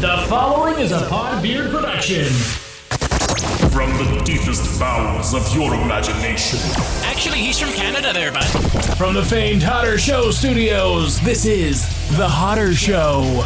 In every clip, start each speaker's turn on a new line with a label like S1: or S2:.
S1: The following is a Podbeard production.
S2: From the deepest bowels of your imagination.
S3: Actually, he's from Canada there, bud.
S1: From the famed Hodder Show studios, this is The Hodder Show.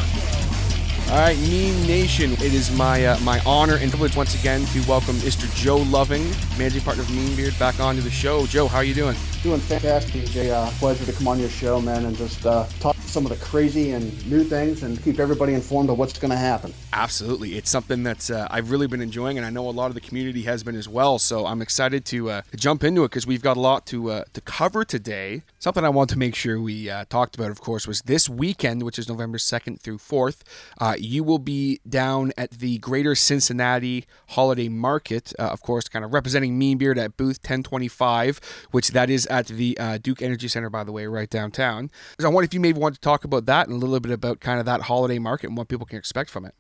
S4: All right, Mean Nation. It is my uh, my honor and privilege once again to welcome Mr. Joe Loving, managing partner of Mean Beard, back onto the show. Joe, how are you doing?
S5: Doing fantastic, TJ. Uh, pleasure to come on your show, man, and just uh, talk some of the crazy and new things and keep everybody informed of what's going to happen.
S4: Absolutely, it's something that uh, I've really been enjoying, and I know a lot of the community has been as well. So I'm excited to, uh, jump into it because we've got a lot to uh, to cover today. Something I want to make sure we uh, talked about, of course, was this weekend, which is November 2nd through 4th. Uh, you will be down at the Greater Cincinnati Holiday Market, uh, of course, kind of representing Mean Beard at booth 1025, which that is at the Duke Energy Center, by the way, right downtown. So I wonder if you maybe want talk about that and a little bit about kind of that holiday market and what people can expect from it.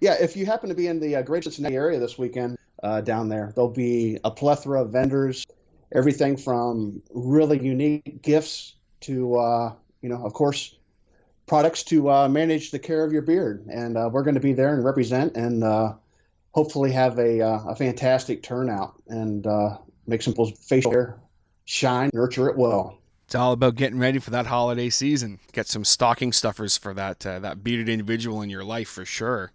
S5: Yeah, if you happen to be in the uh, Greater Cincinnati area this weekend uh, down there, there'll be a plethora of vendors, everything from really unique gifts to, uh, you know, of course, products to uh, manage the care of your beard. And uh, we're going to be there and represent and uh, hopefully have a, a fantastic turnout and make simple facial hair shine, nurture it well.
S4: It's all about getting ready for that holiday season. Get some stocking stuffers for that uh, that bearded individual in your life for sure.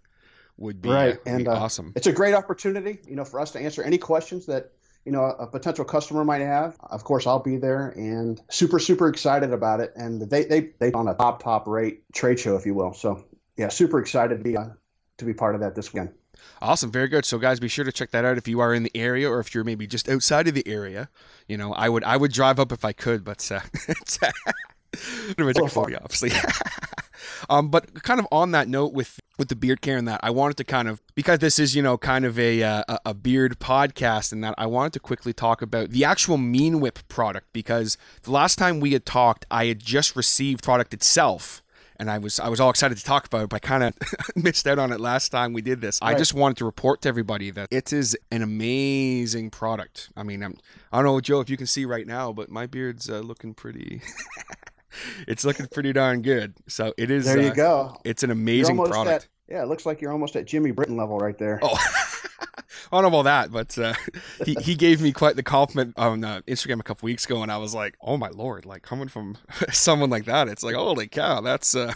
S4: Would be
S5: right,
S4: would
S5: and
S4: be
S5: uh,
S4: awesome.
S5: It's a great opportunity, you know, for us to answer any questions that you know a potential customer might have. Of course, I'll be there, and super super excited about it. And they they they on a top top rate trade show, if you will. So yeah, super excited to be uh, to be part of that this weekend.
S4: Awesome, very good. So, guys, be sure to check that out if you are in the area or if you're maybe just outside of the area. You know, I would I would drive up if I could, but uh, it's obviously. um, but kind of on that note, with with the beard care and that, I wanted to kind of because this is you know kind of a uh, a beard podcast and that I wanted to quickly talk about the actual Mean Whip product because the last time we had talked, I had just received product itself and I was I was all excited to talk about it, but I kind of missed out on it last time we did this. Right. I just wanted to report to everybody that it is an amazing product. I mean, I'm, I do not know, Joe, if you can see right now, but my beard's uh, looking pretty. it's looking pretty darn good. So it is.
S5: There you
S4: uh,
S5: go.
S4: It's an amazing product.
S5: At, yeah, it looks like you're almost at Jimmy Britton level right there.
S4: Oh. I don't know about that, but uh, he he gave me quite the compliment on uh, Instagram a couple weeks ago, and I was like, "Oh my lord!" Like coming from someone like that, it's like, "Holy cow, that's uh,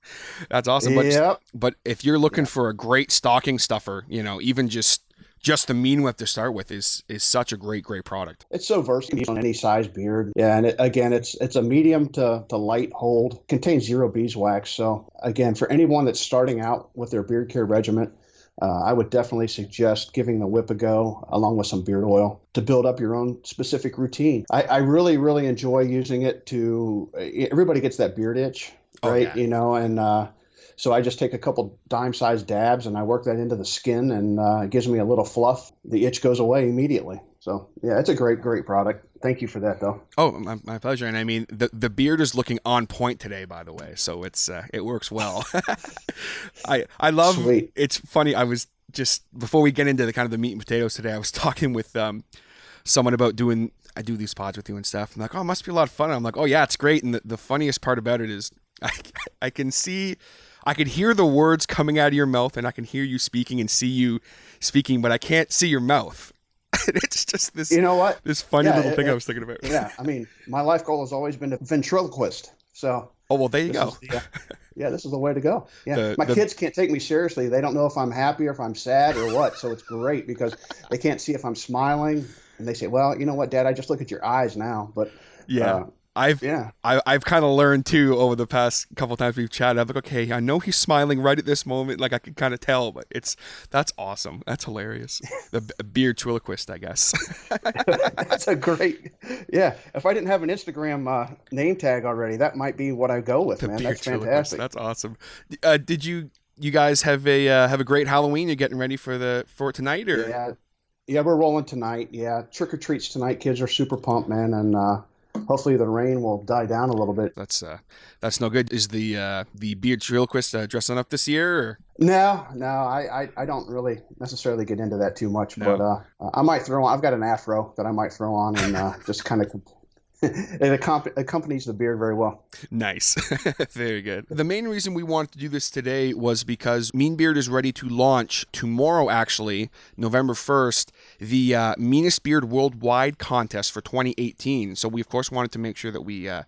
S4: that's awesome." But
S5: yep.
S4: but if you're looking yep. for a great stocking stuffer, you know, even just just the mean whip to start with is is such a great great product.
S5: It's so versatile on any size beard. Yeah, and it, again, it's it's a medium to, to light hold. Contains zero beeswax. So again, for anyone that's starting out with their beard care regimen, uh, I would definitely suggest giving the whip a go along with some beard oil to build up your own specific routine. I, I really, really enjoy using it to, everybody gets that beard itch, right? Oh, yeah. You know, and uh, so I just take a couple dime sized dabs and I work that into the skin and uh, it gives me a little fluff. The itch goes away immediately. So yeah, it's a great, great product. Thank you for that, though.
S4: Oh, my, my, pleasure. And I mean, the the beard is looking on point today, by the way. So it's uh, it works well. I I love.
S5: Sweet.
S4: It's funny. I was just before we get into the kind of the meat and potatoes today. I was talking with um someone about doing. I do these pods with you and stuff. I'm like, oh, it must be a lot of fun. I'm like, oh yeah, it's great. And the, the funniest part about it is, I I can see. I can hear the words coming out of your mouth and I can hear you speaking and see you speaking, but I can't see your mouth. it's just this.
S5: You know what?
S4: This funny
S5: yeah,
S4: little
S5: it,
S4: thing
S5: it,
S4: I was thinking about.
S5: yeah, I mean, my life goal has always been a ventriloquist. So.
S4: Oh well, there you go.
S5: The, uh, yeah, this is the way to go. Yeah, the, my the, kids can't take me seriously. They don't know if I'm happy or if I'm sad or what. so it's great because they can't see if I'm smiling, and they say, "Well, you know what, Dad? I just look at your eyes now." But
S4: yeah, uh, I've yeah, I, have kind of learned too over the past couple times we've chatted. I'm like, okay, I know he's smiling right at this moment, like I can kind of tell, but it's that's awesome. That's hilarious. The Beardtriloquist, I guess.
S5: that's a great, yeah. If I didn't have an Instagram uh, name tag already, that might be what I go with, the man. That's fantastic.
S4: That's awesome. Uh, did you you guys have a uh, have a great Halloween? You're getting ready for the for tonight, or
S5: yeah, yeah, we're rolling tonight. Yeah, trick or treats tonight. Kids are super pumped, man, and uh, hopefully the rain will die down a little bit.
S4: That's uh, that's no good. Is the uh, the Beardtriloquist uh, dressing up this year? Or?
S5: No, no, I, I, I don't really necessarily get into that too much, no. but uh, I might throw on. I've got an afro that I might throw on and uh, just kind of it accom- accompanies the beard very well.
S4: Nice. Very good. The main reason we wanted to do this today was because Mean Beard is ready to launch tomorrow, actually, November 1st, the uh, Meanest Beard Worldwide contest for 2018. So we, of course, wanted to make sure that we uh,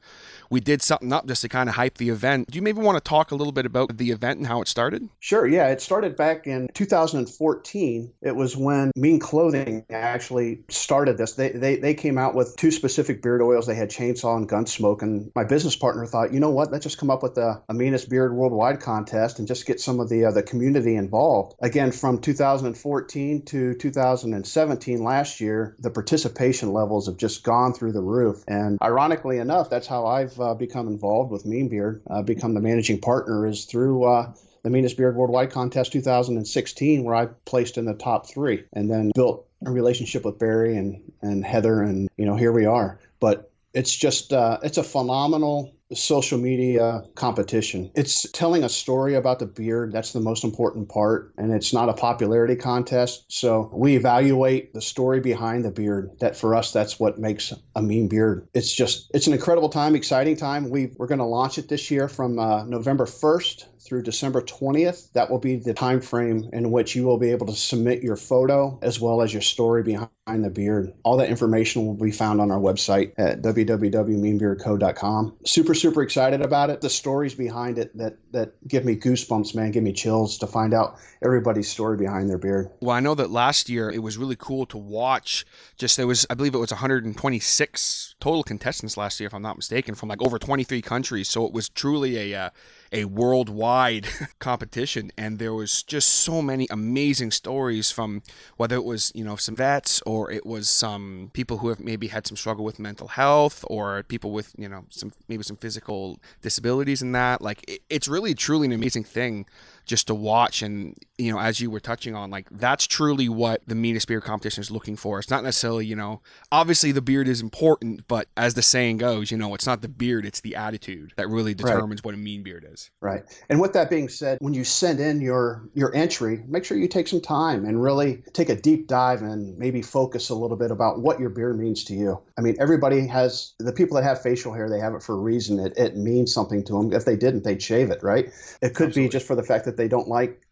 S4: we did something up just to kind of hype the event. Do you maybe want to talk a little bit about the event and how it started?
S5: Sure. Yeah, it started back in 2014. It was when Mean Clothing actually started this. They, they, they came out with two specific beard oils. They had chainsaw and gunsmoke. And my business partner thought, you know what? Let's just come up with the meanest beard worldwide contest and just get some of the uh, the community involved. Again, from 2014 to 2017, last year, the participation levels have just gone through the roof. And ironically enough, that's how I've uh, become involved with Mean Beard, uh, become the managing partner, is through uh, the Meanest Beard Worldwide Contest 2016, where I placed in the top three, and then built a relationship with Barry and and Heather, and you know here we are. But it's just uh, it's a phenomenal social media competition. It's telling a story about the beard. That's the most important part. And it's not a popularity contest. So we evaluate the story behind the beard. That for us, that's what makes a mean beard. It's just, it's an incredible time, exciting time. We, we're going to launch it this year from uh, November 1st through December 20th. That will be the time frame in which you will be able to submit your photo as well as your story behind the beard. All that information will be found on our website at www.meanbeardco.com. Super super excited about it. The stories behind it that that give me goosebumps, man, give me chills to find out everybody's story behind their beard.
S4: Well, I know that last year it was really cool to watch. Just there was, I believe it was 126 total contestants last year, if I'm not mistaken, from like over 23 countries. So it was truly a uh, a worldwide competition, and there was just so many amazing stories from whether it was you know some vets or it was some people who have maybe had some struggle with mental health or people with you know some maybe some physical disabilities and that. Like it, it's really truly an amazing thing just to watch and you know as you were touching on like that's truly what the meanest beard competition is looking for. It's not necessarily you know obviously the beard is important but as the saying goes you know it's not the beard it's the attitude that really determines right. what a mean beard is.
S5: Right. And with that being said when you send in your your entry make sure you take some time and really take a deep dive and maybe focus a little bit about what your beard means to you. I mean everybody has the people that have facial hair they have it for a reason. It, it means something to them. If they didn't they'd shave it right? It could Absolutely. be just for the fact that that they don't like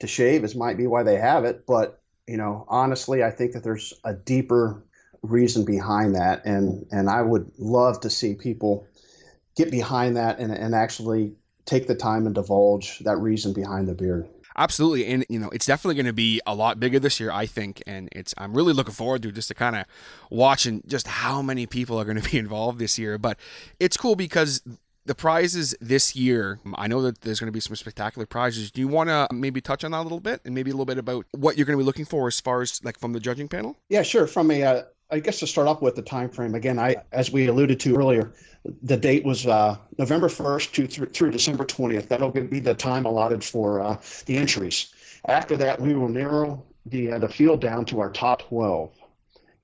S5: to shave is might be why they have it. But you know, honestly, I think that there's a deeper reason behind that, and and I would love to see people get behind that and, and actually take the time and divulge that reason behind the beard.
S4: Absolutely, and you know it's definitely going to be a lot bigger this year, I think, and it's I'm really looking forward to just to kind of watching just how many people are going to be involved this year. But it's cool because the prizes this year, I know that there's going to be some spectacular prizes. Do you want to maybe touch on that a little bit and maybe a little bit about what you're going to be looking for as far as like from the judging panel?
S5: Yeah, sure. From a, uh, I guess to start off with the time frame again, I as we alluded to earlier, the date was uh, November 1st to th- through December 20th. That'll be the time allotted for uh, the entries. After that, we will narrow the uh, the field down to our top 12,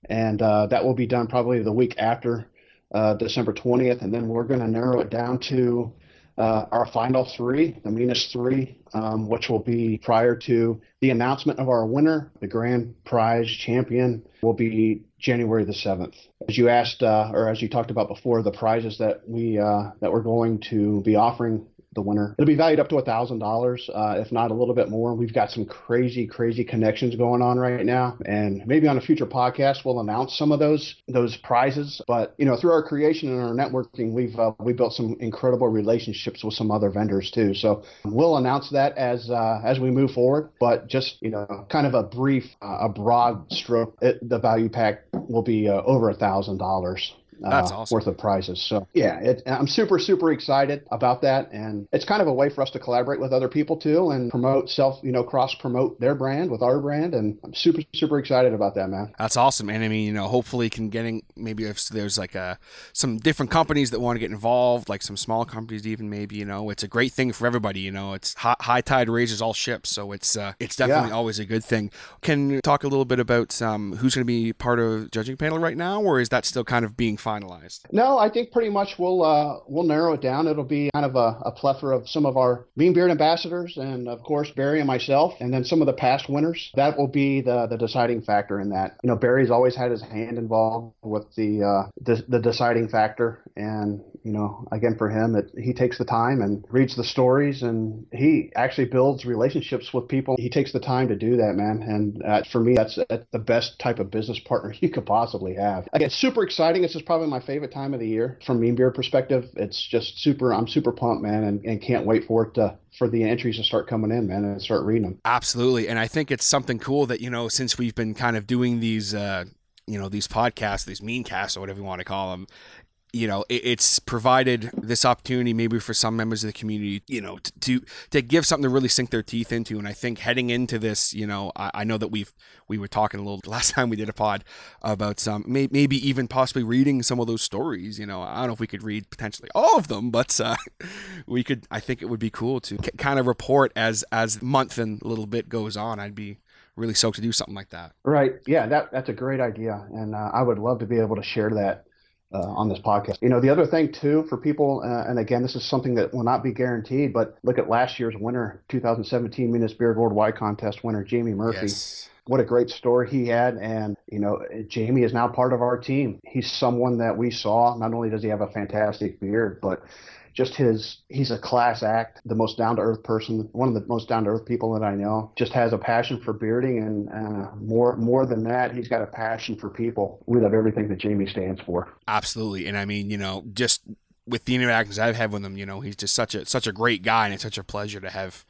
S5: and uh, that will be done probably the week after uh, December 20th, and then we're going to narrow it down to uh, our final three, the meanest three, um, which will be prior to the announcement of our winner. The grand prize champion will be January the 7th. As you asked, uh, or as you talked about before, the prizes that we uh, that we're going to be offering the winner. It'll be valued up to a thousand dollars, uh, if not a little bit more. We've got some crazy, crazy connections going on right now, and maybe on a future podcast we'll announce some of those those prizes. But you know, through our creation and our networking, we've uh, we built some incredible relationships with some other vendors too. So we'll announce that as uh, as we move forward. But just you know, kind of a brief, uh, a broad stroke, it, the value pack will be uh, over a thousand dollars.
S4: That's uh, awesome.
S5: worth of prizes. So yeah, it, I'm super super excited about that, and it's kind of a way for us to collaborate with other people too, and promote self, you know, cross promote their brand with our brand, and I'm super super excited about that, man.
S4: That's awesome, and I mean, you know, hopefully can getting maybe if there's like a uh, some different companies that want to get involved, like some small companies even maybe, you know, it's a great thing for everybody. You know, it's high, high tide raises all ships, so it's uh, it's definitely yeah. always a good thing. Can you talk a little bit about um, who's going to be part of judging panel right now, or is that still kind of being finalized? Finalized?
S5: No, I think pretty much we'll uh, we'll narrow it down. It'll be kind of a, a plethora of some of our Mean Beard ambassadors, and of course Barry and myself, and then some of the past winners. That will be the the deciding factor in that. You know, Barry's always had his hand involved with the uh, the, the deciding factor, and you know, again for him, it, he takes the time and reads the stories, and he actually builds relationships with people. He takes the time to do that, man. And uh, for me, that's, the best type of business partner you could possibly have. Again, super exciting. This is probably my favorite time of the year from Mean Beard perspective. It's just super. I'm super pumped, man, and, and can't wait for it to for the entries to start coming in, man, and start reading them.
S4: Absolutely, and I think it's something cool that you know since we've been kind of doing these. Uh, you know these podcasts, these mean casts, or whatever you want to call them you know, it, it's provided this opportunity maybe for some members of the community, you know, to, to, give something to really sink their teeth into. And I think heading into this, you know, I, I know that we've we were talking a little last time we did a pod about some may, maybe even possibly reading some of those stories. You know, I don't know if we could read potentially all of them, but uh, we could. I think it would be cool to k- kind of report as as month and a little bit goes on. I'd be really stoked to do something like that.
S5: Right. Yeah. That that's a great idea, and uh, I would love to be able to share that uh, on this podcast. You know, the other thing too for people, uh, and again, this is something that will not be guaranteed, but look at last year's winner, 2017 Meanest Beard Worldwide Contest winner, Jamie Murphy.
S4: Yes.
S5: What a great story he had. And, you know, Jamie is now part of our team. He's someone that we saw. Not only does he have a fantastic beard, but just his he's a class act the most down to earth person one of the most down to earth people that i know just has a passion for bearding and uh, more more than that he's got a passion for people we love everything that jamie stands for
S4: absolutely and i mean you know just with the interactions i've had with him you know he's just such a such a great guy and it's such a pleasure to have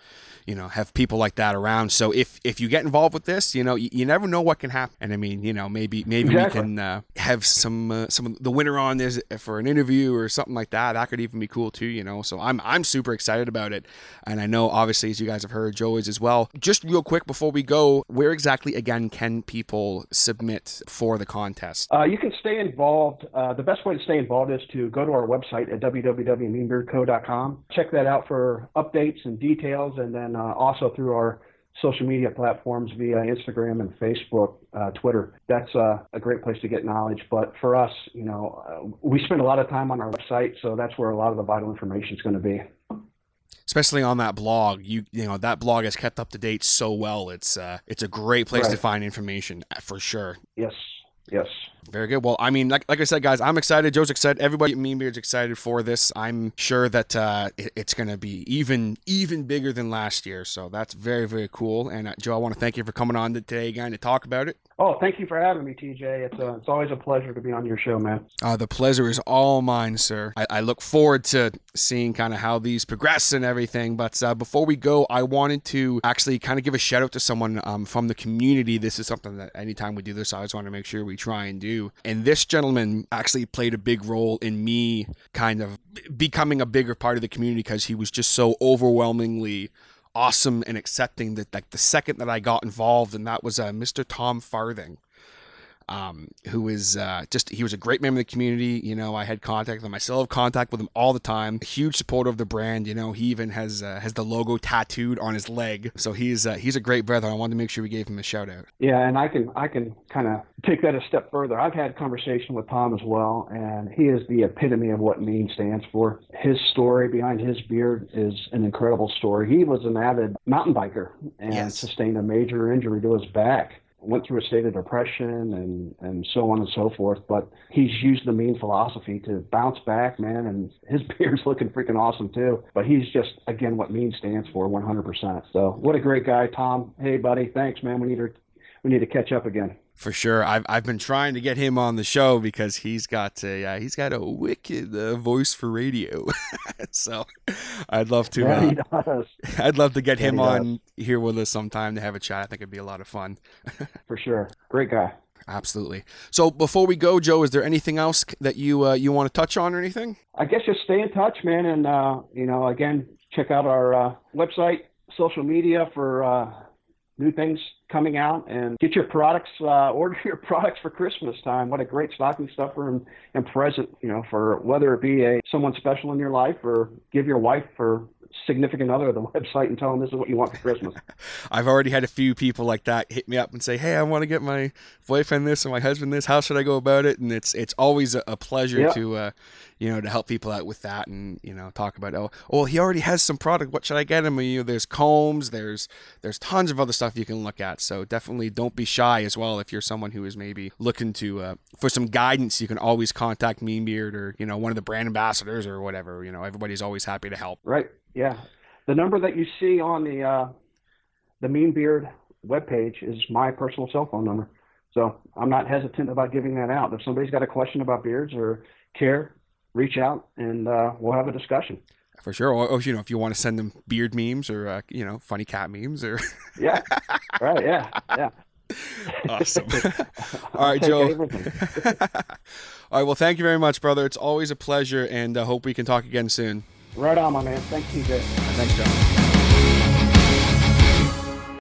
S4: you know have people like that around. So if if you get involved with this you know you, you never know what can happen. And i mean you know maybe maybe exactly. we can uh, have some uh, some of the winner on this for an interview or something like that. That could even be cool too you know. So i'm i'm super excited about it. And i know obviously as you guys have heard joe is as well. Just real quick before we go where exactly again can people submit for the contest?
S5: Uh, you can stay involved. Uh, the best way to stay involved is to go to our website at www.meanbeardco.com check that out for updates and details and then uh, also through our social media platforms via Instagram and Facebook, uh, Twitter. That's uh, a great place to get knowledge. But for us, you know, uh, we spend a lot of time on our website, so that's where a lot of the vital information is going to be.
S4: Especially on that blog, you you know that blog is kept up to date so well. It's uh, it's a great place right. to find information for sure.
S5: Yes, yes.
S4: Very good. Well, I mean, like, like I said, guys, I'm excited. Joe's excited. Everybody at Mean Beard's excited for this. I'm sure that uh, it, it's going to be even even bigger than last year. So that's very very cool. And uh, Joe, I want to thank you for coming on today again to talk about it.
S5: Oh, thank you for having me, TJ. It's uh, it's always a pleasure to be on your show, man.
S4: Uh, the pleasure is all mine, sir. I, I look forward to seeing kind of how these progress and everything. But uh, before we go, I wanted to actually kind of give a shout out to someone um, from the community. This is something that anytime we do this, I always want to make sure we try and do. And this gentleman actually played a big role in me kind of becoming a bigger part of the community because he was just so overwhelmingly awesome and accepting that like the second that I got involved and that was uh, Mr. Tom Farthing um, who is uh, just he was a great member of the community. You know, I had contact with him. I still have contact with him all the time. A huge supporter of the brand. You know, he even has uh, has the logo tattooed on his leg. So he's uh, he's a great brother. I wanted to make sure we gave him a shout out.
S5: Yeah, and I can I can kind of take that a step further. I've had conversation with Tom as well, and he is the epitome of what Mean stands for. His story behind his beard is an incredible story. He was an avid mountain biker and yes. sustained a major injury to his back went through a state of depression and and so on and so forth. But he's used the mean philosophy to bounce back, man. And his beard's looking freaking awesome too. But he's just again what mean stands for, 100%. So what a great guy, Tom. Hey, buddy, thanks, man. We need to we need to catch up again
S4: for sure. I've I've been trying to get him on the show because he's got a uh, he's got a wicked uh, voice for radio. so I'd love to.
S5: Yeah, uh,
S4: I'd love to get yeah, him on does. here with us sometime to have a chat. I think it'd be a lot of fun.
S5: for sure, great guy.
S4: Absolutely. So before we go, Joe, is there anything else that you uh, you want to touch on or anything?
S5: I guess just stay in touch, man, and uh, you know, again, check out our uh, website, social media for new things coming out and get your products, uh, order your products for Christmas time. What a great stocking stuffer and, and present, you know, for whether it be a someone special in your life or give your wife for significant other the website and tell them this is what you want for Christmas.
S4: I've already had a few people like that hit me up and say, "Hey, I want to get my boyfriend this or my husband this. How should I go about it?" And it's it's always a, a pleasure
S5: Yep.
S4: to uh, you know to help people out with that and you know talk about oh well he already has some product. What should I get him? You know, there's combs, there's there's tons of other stuff you can look at. So definitely don't be shy as well if you're someone who is maybe looking to uh, for some guidance. You can always contact Mean Beard or you know one of the brand ambassadors or whatever. You know, everybody's always happy to help.
S5: Right. Yeah. The number that you see on the uh, the Mean Beard webpage is my personal cell phone number. So I'm not hesitant about giving that out. If somebody's got a question about beards or care, reach out and uh, we'll have a discussion.
S4: For sure. Or, or, you know, if you want to send them beard memes or uh, you know, funny cat memes or
S5: Yeah. right. Yeah. Yeah.
S4: awesome. All right, Joe. All right. Well, thank you very much, brother. It's always a pleasure, and uh, hope we can talk again soon.
S5: Right on, my man. Thanks, TJ.
S4: Thanks, John.